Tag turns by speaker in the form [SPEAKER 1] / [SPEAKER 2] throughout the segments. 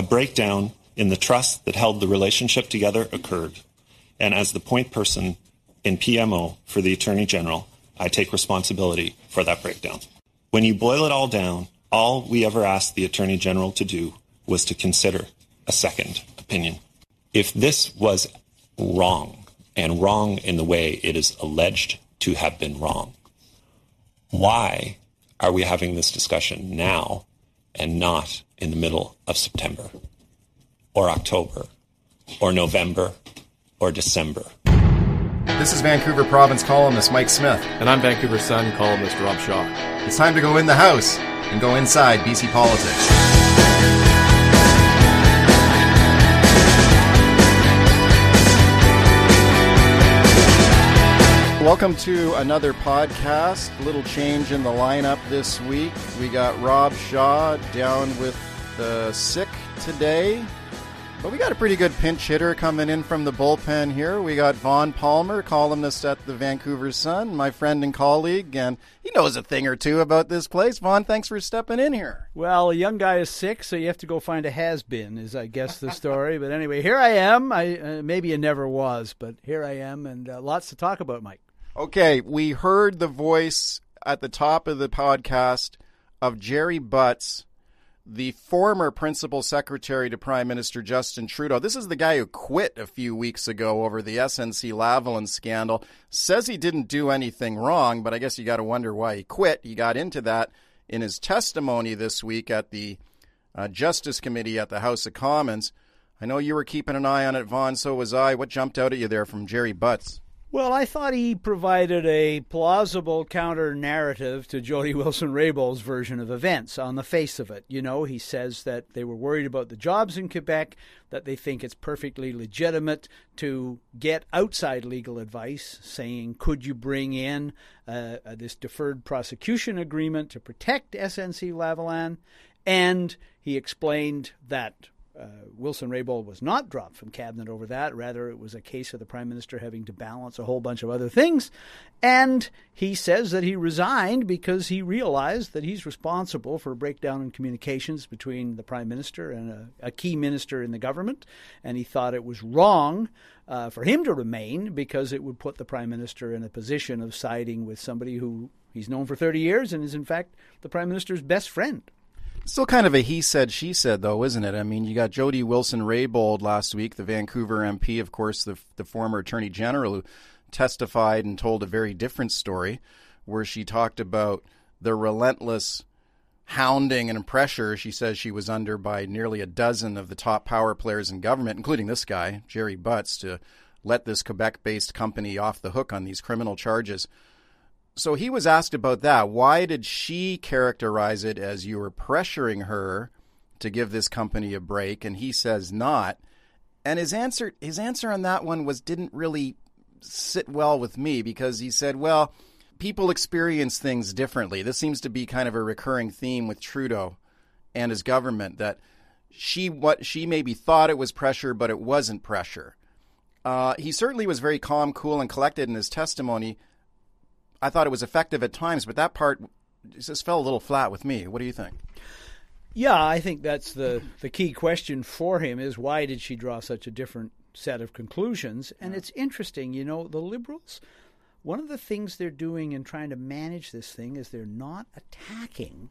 [SPEAKER 1] A breakdown in the trust that held the relationship together occurred. And as the point person in PMO for the Attorney General, I take responsibility for that breakdown. When you boil it all down, all we ever asked the Attorney General to do was to consider a second opinion. If this was wrong, and wrong in the way it is alleged to have been wrong, why are we having this discussion now and not in the middle of September or October or November or December?
[SPEAKER 2] This is Vancouver Province columnist Mike Smyth.
[SPEAKER 3] And I'm Vancouver Sun columnist Rob Shaw.
[SPEAKER 2] It's time to go in the House and go inside BC politics. Welcome to another podcast. Little change in the lineup this week. We got Rob Shaw down with the sick today. But we got a pretty good pinch hitter coming in from the bullpen here. We got Vaughn Palmer, columnist at the Vancouver Sun, my friend and colleague, and he knows a thing or two about this place. Vaughn, thanks for stepping in here.
[SPEAKER 4] Well, a young guy is sick, so you have to go find a has been, is I guess the story. but anyway, here I am. I uh, maybe it never was, but here I am, and uh, lots to talk about, Mike.
[SPEAKER 2] Okay, we heard the voice at the top of the podcast of Gerry Butts the former principal secretary to Prime Minister Justin Trudeau. This is the guy who quit a few weeks ago over the SNC Lavalin scandal. Says he didn't do anything wrong, but I guess you got to wonder why he quit. He got into that in his testimony this week at the uh, Justice Committee at the House of Commons. I know you were keeping an eye on it, Vaughn. So was I. What jumped out at you there from Gerry Butts?
[SPEAKER 4] Well, I thought he provided a plausible counter narrative to Jody Wilson Raybould's version of events on the face of it. You know, he says that they were worried about the jobs in Quebec, that they think it's perfectly legitimate to get outside legal advice, saying, could you bring in uh, uh this deferred prosecution agreement to protect SNC Lavalin? And he explained that uh, Wilson Raybould was not dropped from cabinet over that. Rather, it was a case of the prime minister having to balance a whole bunch of other things. And he says that he resigned because he realized that he's responsible for a breakdown in communications between the prime minister and a, a key minister in the government. And he thought it was wrong uh, for him to remain because it would put the prime minister in a position of siding with somebody who he's known for 30 years and is, in fact, the prime minister's best friend.
[SPEAKER 2] Still kind of a he said, she said, though, isn't it? I mean, you got Jody Wilson Raybould last week, the Vancouver MP, of course, the, the former Attorney General, who testified and told a very different story where she talked about the relentless hounding and pressure she says she was under by nearly a dozen of the top power players in government, including this guy, Gerry Butts, to let this Quebec based company off the hook on these criminal charges. So he was asked about that. Why did she characterize it as you were pressuring her to give this company a break? And he says not. And his answer his answer on that one was didn't really sit well with me because he said, well, people experience things differently. This seems to be kind of a recurring theme with Trudeau and his government that she what she maybe thought it was pressure, but it wasn't pressure. Uh, he certainly was very calm, cool, and collected in his testimony I thought it was effective at times, but that part just fell a little flat with me. What do you think?
[SPEAKER 4] Yeah, I think that's the the key question for him is why did she draw such a different set of conclusions? And it's interesting, you know, the liberals one of the things they're doing in trying to manage this thing is they're not attacking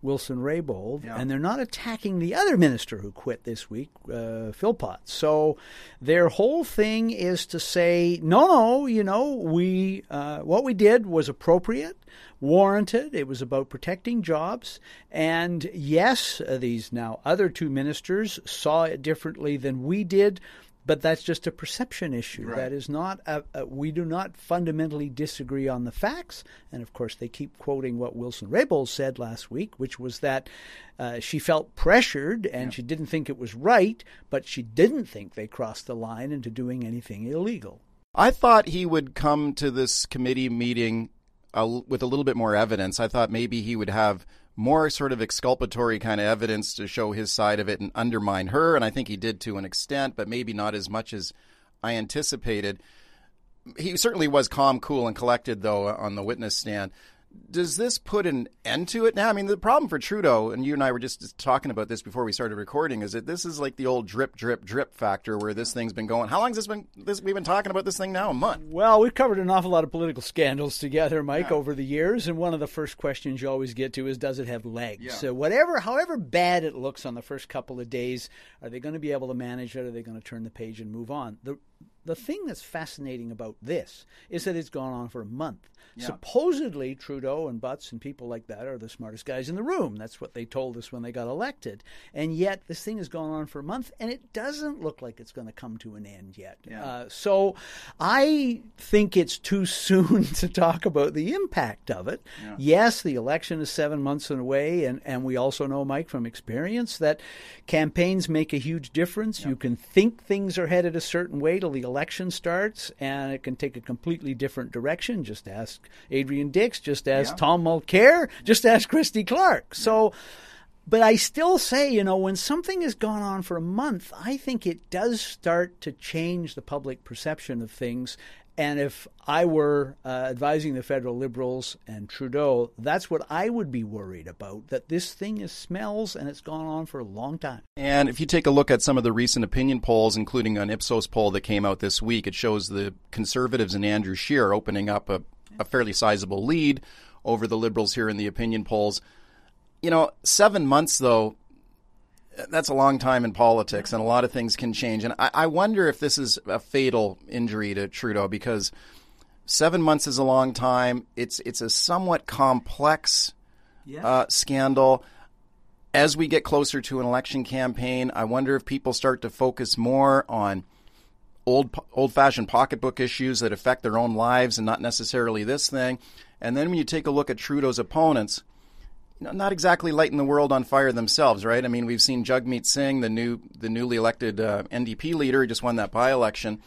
[SPEAKER 4] Wilson Raybould, yeah. and they're not attacking the other minister who quit this week, uh, Philpott. So their whole thing is to say, no, no, you know, we uh, what we did was appropriate, warranted. It was about protecting jobs, and yes, these now other two ministers saw it differently than we did but that's just a perception issue. Right. That is not. A, a, we do not fundamentally disagree on the facts, and of course, they keep quoting what Wilson Raybould said last week, which was that uh, she felt pressured and yeah. she didn't think it was right, but she didn't think they crossed the line into doing anything illegal.
[SPEAKER 2] I thought he would come to this committee meeting uh, with a little bit more evidence. I thought maybe he would have more sort of exculpatory kind of evidence to show his side of it and undermine her. And I think he did to an extent, but maybe not as much as I anticipated. He certainly was calm, cool, and collected, though, on the witness stand. Does this put an end to it now? I mean, the problem for Trudeau, and you and I were just talking about this before we started recording, is that this is like the old drip, drip, drip factor where this thing's been going. How long has this been? This we've been talking about this thing now a month.
[SPEAKER 4] Well, we've covered an awful lot of political scandals together, Mike, yeah. over the years, and one of the first questions you always get to is, does it have legs? Yeah. So whatever, however bad it looks on the first couple of days, are they going to be able to manage it? Are they going to turn the page and move on? The the thing that's fascinating about this is that it's gone on for a month. Yeah. Supposedly, Trudeau and Butts and people like that are the smartest guys in the room. That's what they told us when they got elected. And yet, this thing has gone on for a month, and it doesn't look like it's going to come to an end yet. Yeah. Uh, so, I think it's too soon to talk about the impact of it. Yeah. Yes, the election is seven months away, and, and we also know, Mike, from experience, that campaigns make a huge difference. You can think things are headed a certain way till the election election starts, and it can take a completely different direction. Just ask Adrian Dix, just ask yeah. Tom Mulcair, just ask Christy Clark. So, but I still say, you know, when something has gone on for a month, I think it does start to change the public perception of things and if I were uh, advising the federal liberals and Trudeau, that's what I would be worried about that this thing is smells and it's gone on for a long time.
[SPEAKER 2] And if you take a look at some of the recent opinion polls, including an Ipsos poll that came out this week, it shows the conservatives and Andrew Scheer opening up a, a fairly sizable lead over the liberals here in the opinion polls. You know, seven months, though, that's a long time in politics, and a lot of things can change. And I, I wonder if this is a fatal injury to Trudeau because seven months is a long time. It's it's a somewhat complex yeah. uh, scandal. As we get closer to an election campaign, I wonder if people start to focus more on old old fashioned pocketbook issues that affect their own lives and not necessarily this thing. And then when you take a look at Trudeau's opponents, not exactly lighting the world on fire themselves, right? I mean, we've seen Jagmeet Singh, the new the newly elected uh, NDP leader, who just won that by election.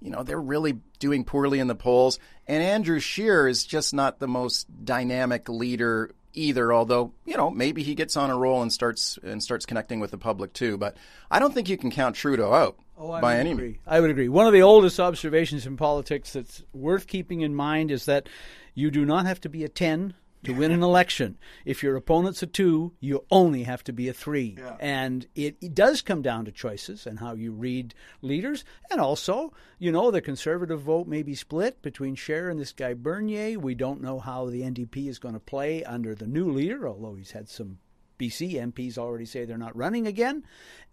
[SPEAKER 2] You know, they're really doing poorly in the polls, and Andrew Scheer is just not the most dynamic leader either. Although you know, maybe he gets on a roll and starts and starts connecting with the public too. But I don't think you can count Trudeau out.
[SPEAKER 4] Oh, I
[SPEAKER 2] by any
[SPEAKER 4] agree. means. I would agree. One of the oldest observations in politics that's worth keeping in mind is that you do not have to be a 10 to win an election. If your opponent's a two, you only have to be a three. Yeah. And it, it, does come down to choices and how you read leaders. And also, you know, the conservative vote may be split between Scheer and this guy Bernier. We don't know how the NDP is going to play under the new leader, although he's had some BC MPs already say they're not running again.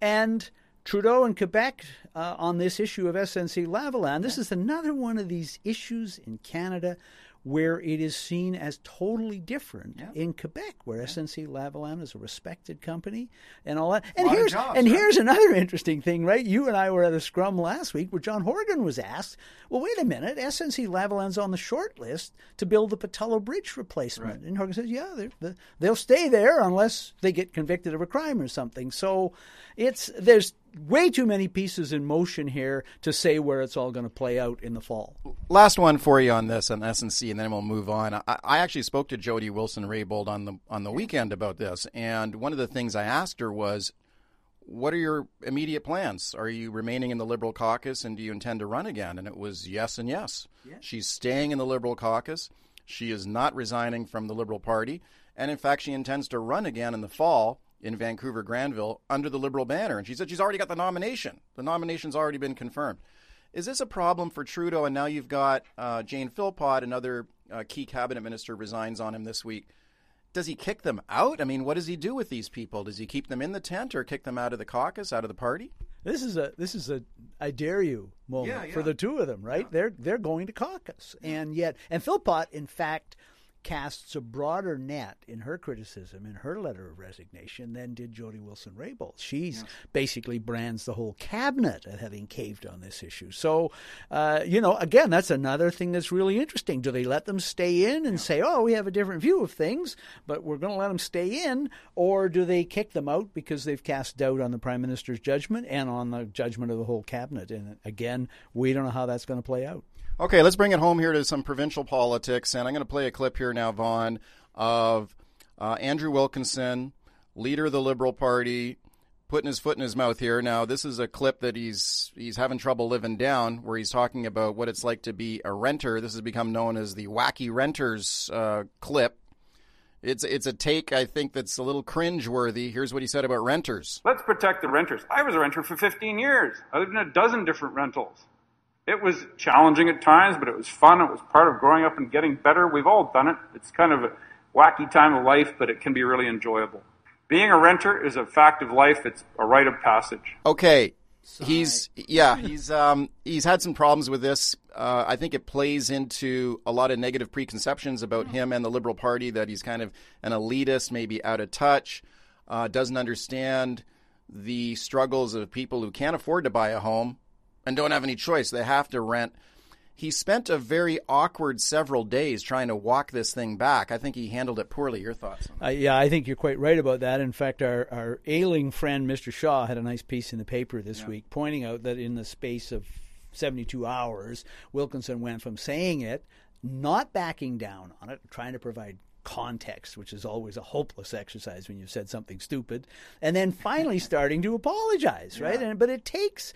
[SPEAKER 4] And Trudeau and Quebec uh, on this issue of SNC Lavalin. This is another one of these issues in Canada where it is seen as totally different yeah. in Quebec, where yeah. SNC Lavalin is a respected company and all that. And here's jobs, and right? here's another interesting thing, right? You and I were at a scrum last week where John Horgan was asked, "Well, wait a minute, SNC Lavalin's on the short list to build the Pattullo Bridge replacement," right. and Horgan says, "Yeah, they'll stay there unless they get convicted of a crime or something." So it's there's way too many pieces in motion here to say where it's all going to play out in the fall.
[SPEAKER 2] Last one for you on this on SNC, and then we'll move on. I, I actually spoke to Jody Wilson Raybould on the on the weekend about this, and one of the things I asked her was, "What are your immediate plans? Are you remaining in the Liberal caucus, and do you intend to run again?" And it was yes and yes. Yeah. She's staying in the Liberal caucus. She is not resigning from the Liberal Party, and in fact, she intends to run again in the fall in Vancouver Granville under the Liberal banner. And she said she's already got the nomination. The nomination's already been confirmed. Is this a problem for Trudeau? And now you've got uh, Jane Philpott, another uh, key cabinet minister, resigns on him this week. Does he kick them out? I mean, what does he do with these people? Does he keep them in the tent or kick them out of the caucus, out of the party?
[SPEAKER 4] This is a this is a I dare you moment yeah, yeah. for the two of them, right? Yeah. They're they're going to caucus, and yet and Philpott, in fact, casts a broader net in her criticism in her letter of resignation than did Jody Wilson Raybould. She yes. basically brands the whole cabinet as having caved on this issue. So, uh, you know, again, that's another thing that's really interesting. Do they let them stay in and yeah. say, oh, we have a different view of things, but we're going to let them stay in? Or do they kick them out because they've cast doubt on the Prime Minister's judgment and on the judgment of the whole cabinet? And again, we don't know how that's going to play out.
[SPEAKER 2] Okay, let's bring it home here to some provincial politics, and I'm going to play a clip here now, Vaughn, of uh, Andrew Wilkinson, leader of the Liberal Party, putting his foot in his mouth here. Now, this is a clip that he's he's having trouble living down, where he's talking about what it's like to be a renter. This has become known as the wacky renters uh, clip. It's it's a take I think that's a little cringe-worthy. Here's what he said about renters.
[SPEAKER 5] Let's protect the renters. I was a renter for 15 years. I lived in a dozen different rentals. It was challenging at times, but it was fun. It was part of growing up and getting better. We've all done it. It's kind of a wacky time of life, but it can be really enjoyable. Being a renter is a fact of life. It's a rite of passage.
[SPEAKER 2] Okay, he's yeah he's um he's had some problems with this. Uh, I think it plays into a lot of negative preconceptions about him and the Liberal Party that he's kind of an elitist, maybe out of touch, uh, doesn't understand the struggles of people who can't afford to buy a home and don't have any choice. They have to rent he spent a very awkward several days trying to walk this thing back. I think he handled it poorly. Your thoughts?
[SPEAKER 4] Uh, yeah, I think you're quite right about that. In fact, our, our ailing friend, Mr. Shaw, had a nice piece in the paper this yeah. week pointing out that in the space of 72 hours, Wilkinson went from saying it, not backing down on it, trying to provide context, which is always a hopeless exercise when you've said something stupid, and then finally starting to apologize, right? Yeah. And, but it takes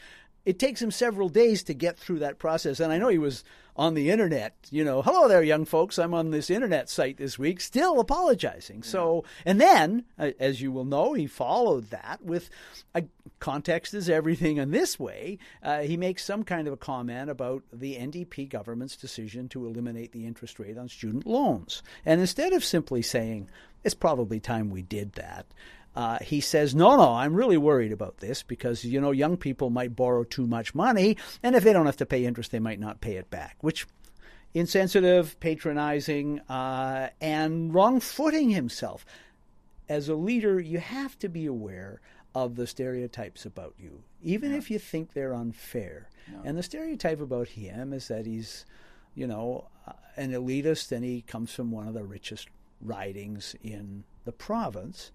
[SPEAKER 4] it takes him several days to get through that process. And I know he was on the internet, you know, hello there, young folks. I'm on this internet site this week, still apologizing. Yeah. So, and then, uh, as you will know, he followed that with a context is everything. In this way, uh, he makes some kind of a comment about the NDP government's decision to eliminate the interest rate on student loans. And instead of simply saying, it's probably time we did that. Uh, he says, no, no, I'm really worried about this because, you know, young people might borrow too much money, and if they don't have to pay interest, they might not pay it back, which insensitive, patronizing, uh, and wrong footing himself. As a leader, you have to be aware of the stereotypes about you, even yeah. if you think they're unfair. Yeah. And the stereotype about him is that he's, you know, uh, an elitist and he comes from one of the richest ridings in the province.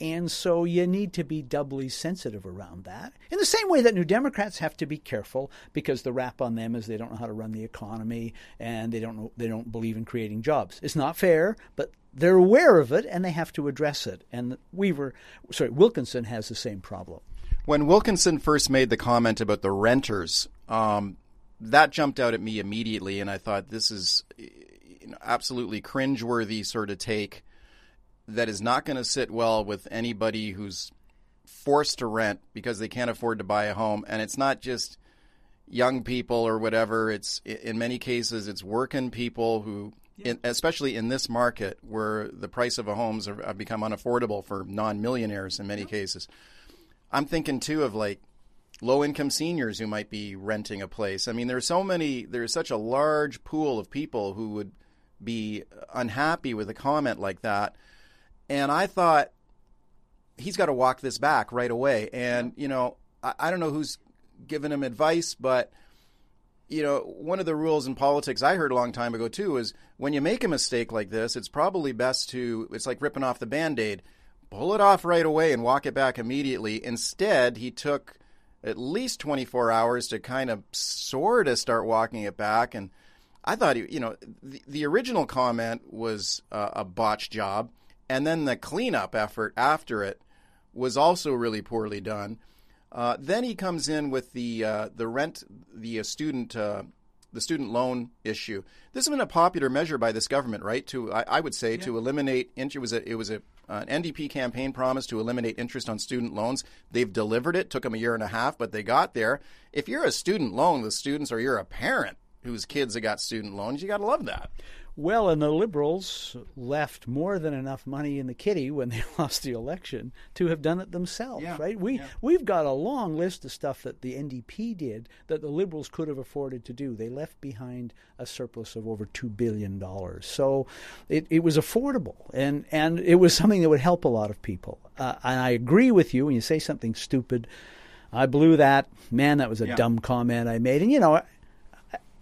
[SPEAKER 4] And so you need to be doubly sensitive around that. In the same way that New Democrats have to be careful because the rap on them is they don't know how to run the economy and they don't know, they don't believe in creating jobs. It's not fair, but they're aware of it and they have to address it. And Weaver, sorry, Wilkinson has the same problem.
[SPEAKER 2] When Wilkinson first made the comment about the renters, um, that jumped out at me immediately, and I thought this is absolutely cringeworthy sort of take that is not going to sit well with anybody who's forced to rent because they can't afford to buy a home. And it's not just young people or whatever. It's in many cases it's working people who, yeah. in, especially in this market where the price of a homes have become unaffordable for non-millionaires in many yeah. cases. I'm thinking too of like low income seniors who might be renting a place. I mean, there's so many. There's such a large pool of people who would be unhappy with a comment like that and I thought he's got to walk this back right away. And you know, I, I don't know who's giving him advice, but you know, one of the rules in politics I heard a long time ago too is when you make a mistake like this, it's probably best to it's like ripping off the band-aid. Pull it off right away and walk it back immediately. Instead, he took at least 24 hours to kind of sort of start walking it back and I thought, you know, the, the original comment was uh, a botch job and then the cleanup effort after it was also really poorly done. Uh, then he comes in with the uh, the rent, the uh, student uh, the student loan issue. This has been a popular measure by this government, right? To I, I would say yeah. to eliminate it was a it was a an NDP campaign promise to eliminate interest on student loans. They've delivered it. Took them a year and a half, but they got there. If you're a student loan the students, or you're a parent whose kids have got student loans, you got to love that.
[SPEAKER 4] Well, and the Liberals left more than enough money in the kitty when they lost the election to have done it themselves, yeah, right? We yeah. we've got a long list of stuff that the NDP did that the Liberals could have afforded to do. They left behind a surplus of over two billion dollars, so it, it was affordable, and and it was something that would help a lot of people. Uh, and I agree with you when you say something stupid. I blew that. Man, that was a yeah. dumb comment I made. And you know,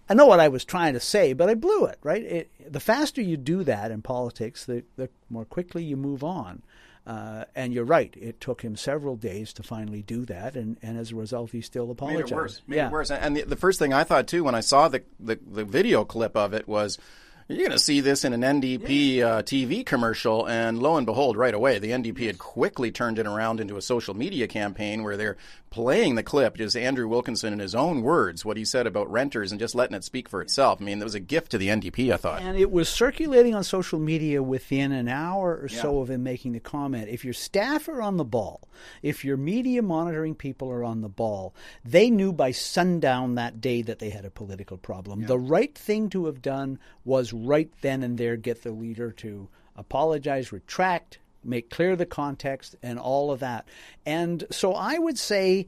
[SPEAKER 4] I know what I was trying to say, but I blew it, right? It, the faster you do that in politics, the, the more quickly you move on. Uh, and you're right; it took him several days to finally do that, and, and as a result, he still apologized.
[SPEAKER 2] Made it worse. Made yeah. it worse. And the, the first thing I thought too when I saw the, the, the video clip of it was, You're going to see this in an NDP uh, TV commercial, and lo and behold, right away, the NDP had quickly turned it around into a social media campaign where they're playing the clip, just Andrew Wilkinson in his own words, what he said about renters, and just letting it speak for itself. I mean, it was a gift to the NDP, I thought.
[SPEAKER 4] And it was circulating on social media within an hour or so of him making the comment. If your staff are on the ball, if your media monitoring people are on the ball, they knew by sundown that day that they had a political problem. The right thing to have done was right then and there get the leader to apologize, retract, make clear the context, and all of that. And so I would say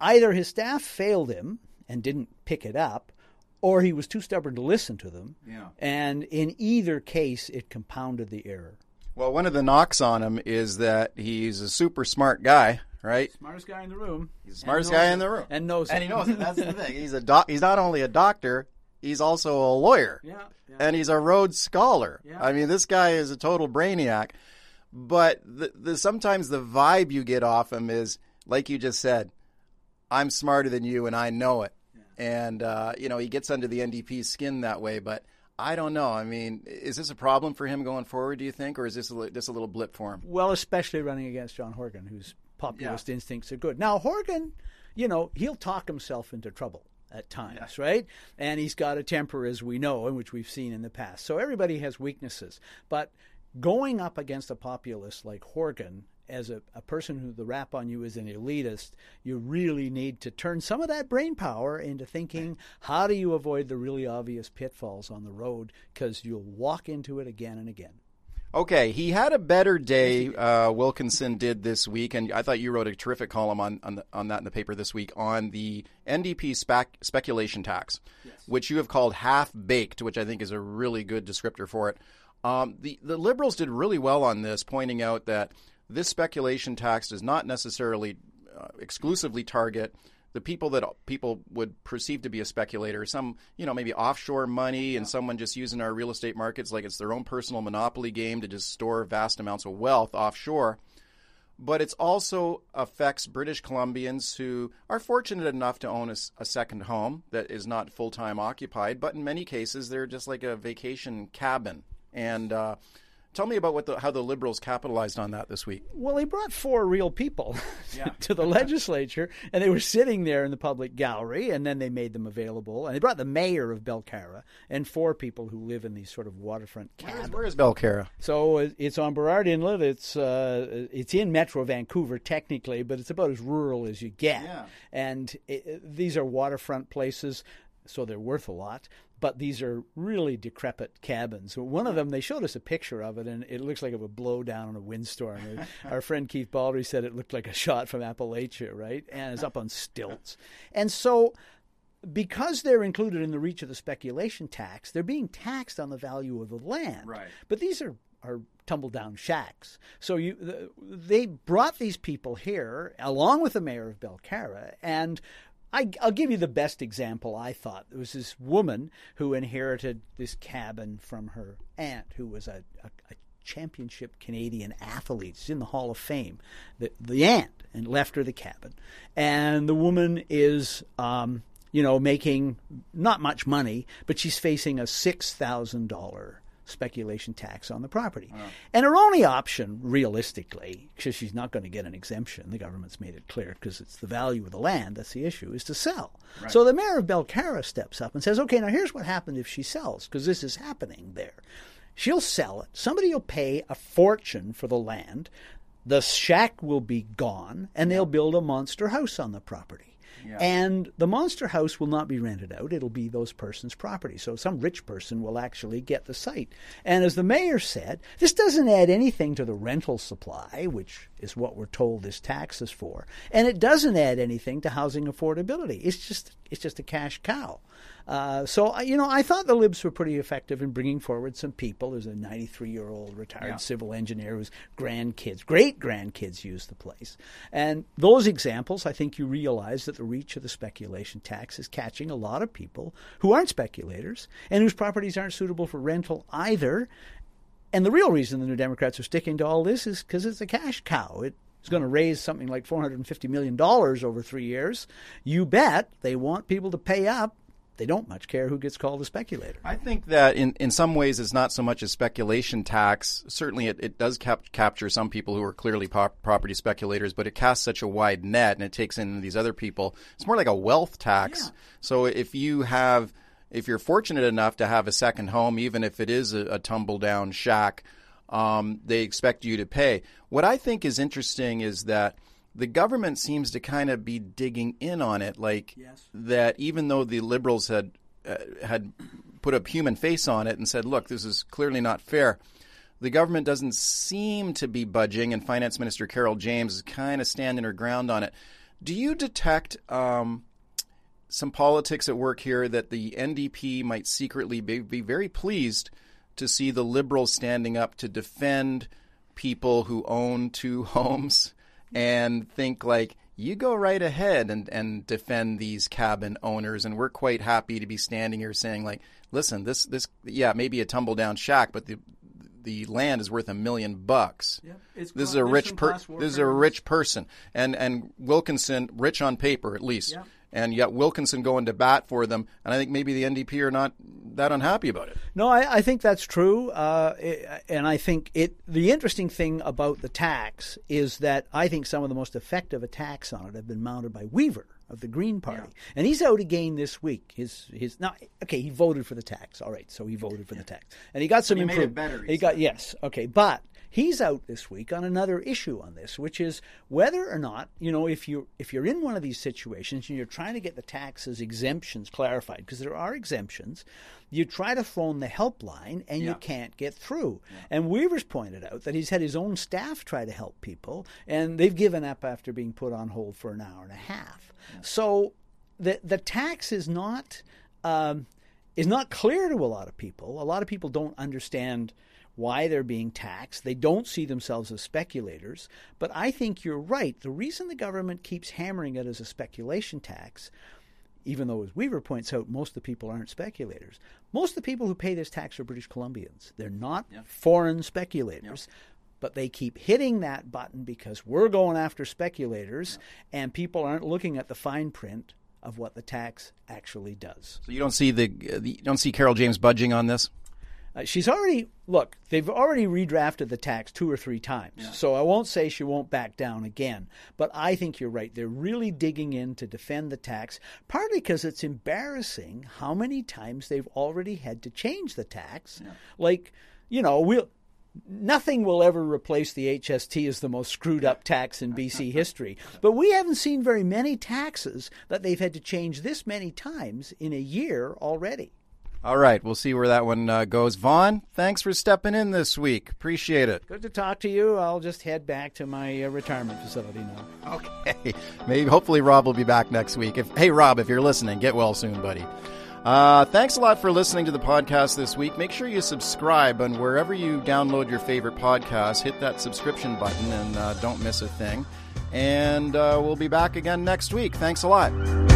[SPEAKER 4] either his staff failed him and didn't pick it up, or he was too stubborn to listen to them.
[SPEAKER 2] Yeah.
[SPEAKER 4] And in either case, it compounded the error.
[SPEAKER 2] Well, one of the knocks on him is that he's a super smart guy, right?
[SPEAKER 4] Smartest guy in the room.
[SPEAKER 2] He's the smartest guy in the room.
[SPEAKER 4] And knows
[SPEAKER 2] And
[SPEAKER 4] it.
[SPEAKER 2] he knows it. That's the thing. He's a doc- He's not only a doctor, he's also a lawyer.
[SPEAKER 4] Yeah, yeah.
[SPEAKER 2] And he's a Rhodes Scholar.
[SPEAKER 4] Yeah.
[SPEAKER 2] I mean, this guy is a total brainiac. But the, the sometimes the vibe you get off him is, like you just said, I'm smarter than you and I know it. And, uh, you know, he gets under the NDP's skin that way. But I don't know. I mean, is this a problem for him going forward, do you think? Or is this a, this a little blip for him?
[SPEAKER 4] Well, especially running against John Horgan, whose populist instincts are good. Now, Horgan, you know, he'll talk himself into trouble at times, right? And he's got a temper, as we know, and which we've seen in the past. So everybody has weaknesses. But going up against a populist like Horgan, as a, a person who the rap on you is an elitist, you really need to turn some of that brain power into thinking how do you avoid the really obvious pitfalls on the road because you'll walk into it again and again.
[SPEAKER 2] Okay, he had a better day. Uh, Wilkinson did this week, and I thought you wrote a terrific column on on, the, on that in the paper this week on the NDP spec, speculation tax, which you have called half baked, which I think is a really good descriptor for it. Um, the the Liberals did really well on this, pointing out that this speculation tax does not necessarily uh, exclusively target the people that people would perceive to be a speculator, some, you know, maybe offshore money and someone just using our real estate markets like it's their own personal monopoly game to just store vast amounts of wealth offshore. But it also affects British Columbians who are fortunate enough to own a second home that is not full time occupied, but in many cases they're just like a vacation cabin. And uh, tell me about what the, how the Liberals capitalized on that this week.
[SPEAKER 4] Well, he brought four real people to the legislature, and they were sitting there in the public gallery, and then they made them available. And they brought the mayor of Belcarra and four people who live in these sort of waterfront cabins.
[SPEAKER 2] Where is Belcarra?
[SPEAKER 4] So uh, it's on Burrard Inlet. It's uh, it's in Metro Vancouver technically, but it's about as rural as you get.
[SPEAKER 2] Yeah.
[SPEAKER 4] And it, these are waterfront places, so they're worth a lot. But these are really decrepit cabins. One of them, they showed us a picture of it, and it looks like it would blow down in a windstorm. Our friend Keith Baldrey said it looked like a shot from Appalachia, right? And it's up on stilts. And so because they're included in the reach of the speculation tax, they're being taxed on the value of the land.
[SPEAKER 2] Right.
[SPEAKER 4] But these are are tumble down shacks. So you th- they brought these people here along with the mayor of Belcarra and I, I'll give you the best example. I thought there was this woman who inherited this cabin from her aunt, who was a, a, a championship Canadian athlete. She's in the Hall of Fame. The, the aunt and left her the cabin, and the woman is um, you know, making not much money, but she's facing a six thousand dollar speculation tax on the property. And her only option, realistically, because she's not going to get an exemption, the government's made it clear, because it's the value of the land that's the issue, is to sell. So the mayor of Belcarra steps up and says, okay, now here's what happened if she sells, because this is happening there. She'll sell it. Somebody will pay a fortune for the land. The shack will be gone, and they'll build a monster house on the property. And the monster house will not be rented out. It'll be those persons' property. So some rich person will actually get the site. And as the mayor said, this doesn't add anything to the rental supply, which is what we're told this tax is for. And it doesn't add anything to housing affordability. It's just it's just a cash cow. Uh, so you know, I thought the libs were pretty effective in bringing forward some people. There's a 93 year old retired civil engineer whose grandkids, great grandkids, use the place. And those examples, I think you realize that the reach of the speculation tax is catching a lot of people who aren't speculators and whose properties aren't suitable for rental either. And the real reason the New Democrats are sticking to all this is because it's a cash cow. It is going to raise something like $450 million over three years. You bet they want people to pay up they don't much care who gets called a speculator.
[SPEAKER 2] I think that in, in some ways it's not so much a speculation tax. Certainly it, it does cap- capture some people who are clearly pop- property speculators, but it casts such a wide net and it takes in these other people. It's more like a wealth tax.
[SPEAKER 4] Yeah.
[SPEAKER 2] So if you have, if you're fortunate enough to have a second home, even if it is a, a tumble down shack, um, they expect you to pay. What I think is interesting is that the government seems to kind of be digging in on it, like
[SPEAKER 4] Yes.
[SPEAKER 2] that. Even though the liberals had uh, had put a human face on it and said, "Look, this is clearly not fair," the government doesn't seem to be budging, and Finance Minister Carole James is kind of standing her ground on it. Do you detect? Um, some politics at work here that the NDP might secretly be, be very pleased to see the Liberals standing up to defend people who own two homes and think like you go right ahead and, and defend these cabin owners and we're quite happy to be standing here saying like listen this this yeah maybe a tumble down shack but the the land is worth a million bucks. this is a rich per- this is a rich person and and Wilkinson rich on paper at least. And yet Wilkinson going to bat for them and I think maybe the NDP are not that unhappy about it.
[SPEAKER 4] No, I, I think that's true, uh, i- and I think it. The interesting thing about the tax is that I think some of the most effective attacks on it have been mounted by Weaver of the Green Party, and he's out again this week. His his now, okay, he voted for the tax. All right, so he voted for the tax, and he got some
[SPEAKER 2] he made it
[SPEAKER 4] improvement.
[SPEAKER 2] better, he
[SPEAKER 4] He got yes, okay, but he's out this week on another issue on this, which is whether or not you know if you if you're in one of these situations and you're trying to get the taxes exemptions clarified because there are exemptions, you try to phone the helpline and you can't get through. And Weaver's pointed out that he's had his own staff try to help people, and they've given up after being put on hold for an hour and a half. So the the tax is not. Um, is not clear to a lot of people. A lot of people don't understand why they're being taxed. They don't see themselves as speculators. But I think you're right. The reason the government keeps hammering it as a speculation tax, even though, as Weaver points out, most of the people aren't speculators, most of the people who pay this tax are British Columbians. They're not foreign speculators. But they keep hitting that button because we're going after speculators, and people aren't looking at the fine print of what the tax actually does.
[SPEAKER 2] So you don't see the, uh, the you don't see Carole James budging on this.
[SPEAKER 4] Uh, she's already look. They've already redrafted the tax two or three times, so I won't say she won't back down again. But I think you're right. They're really digging in to defend the tax, partly because it's embarrassing how many times they've already had to change the tax. Like, you know, we'll. Nothing will ever replace the HST as the most screwed up tax in BC history. But we haven't seen very many taxes that they've had to change this many times in a year already.
[SPEAKER 2] All right, we'll see where that one uh, goes. Vaughn, thanks for stepping in this week. Appreciate it.
[SPEAKER 4] Good to talk to you. I'll just head back to my uh, retirement facility now.
[SPEAKER 2] Okay, maybe hopefully Rob will be back next week. If hey Rob, if you're listening, get well soon, buddy. Uh, thanks a lot for listening to the podcast this week. Make sure you subscribe and wherever you download your favorite podcast, hit that subscription button and uh, don't miss a thing. And uh, we'll be back again next week. Thanks a lot.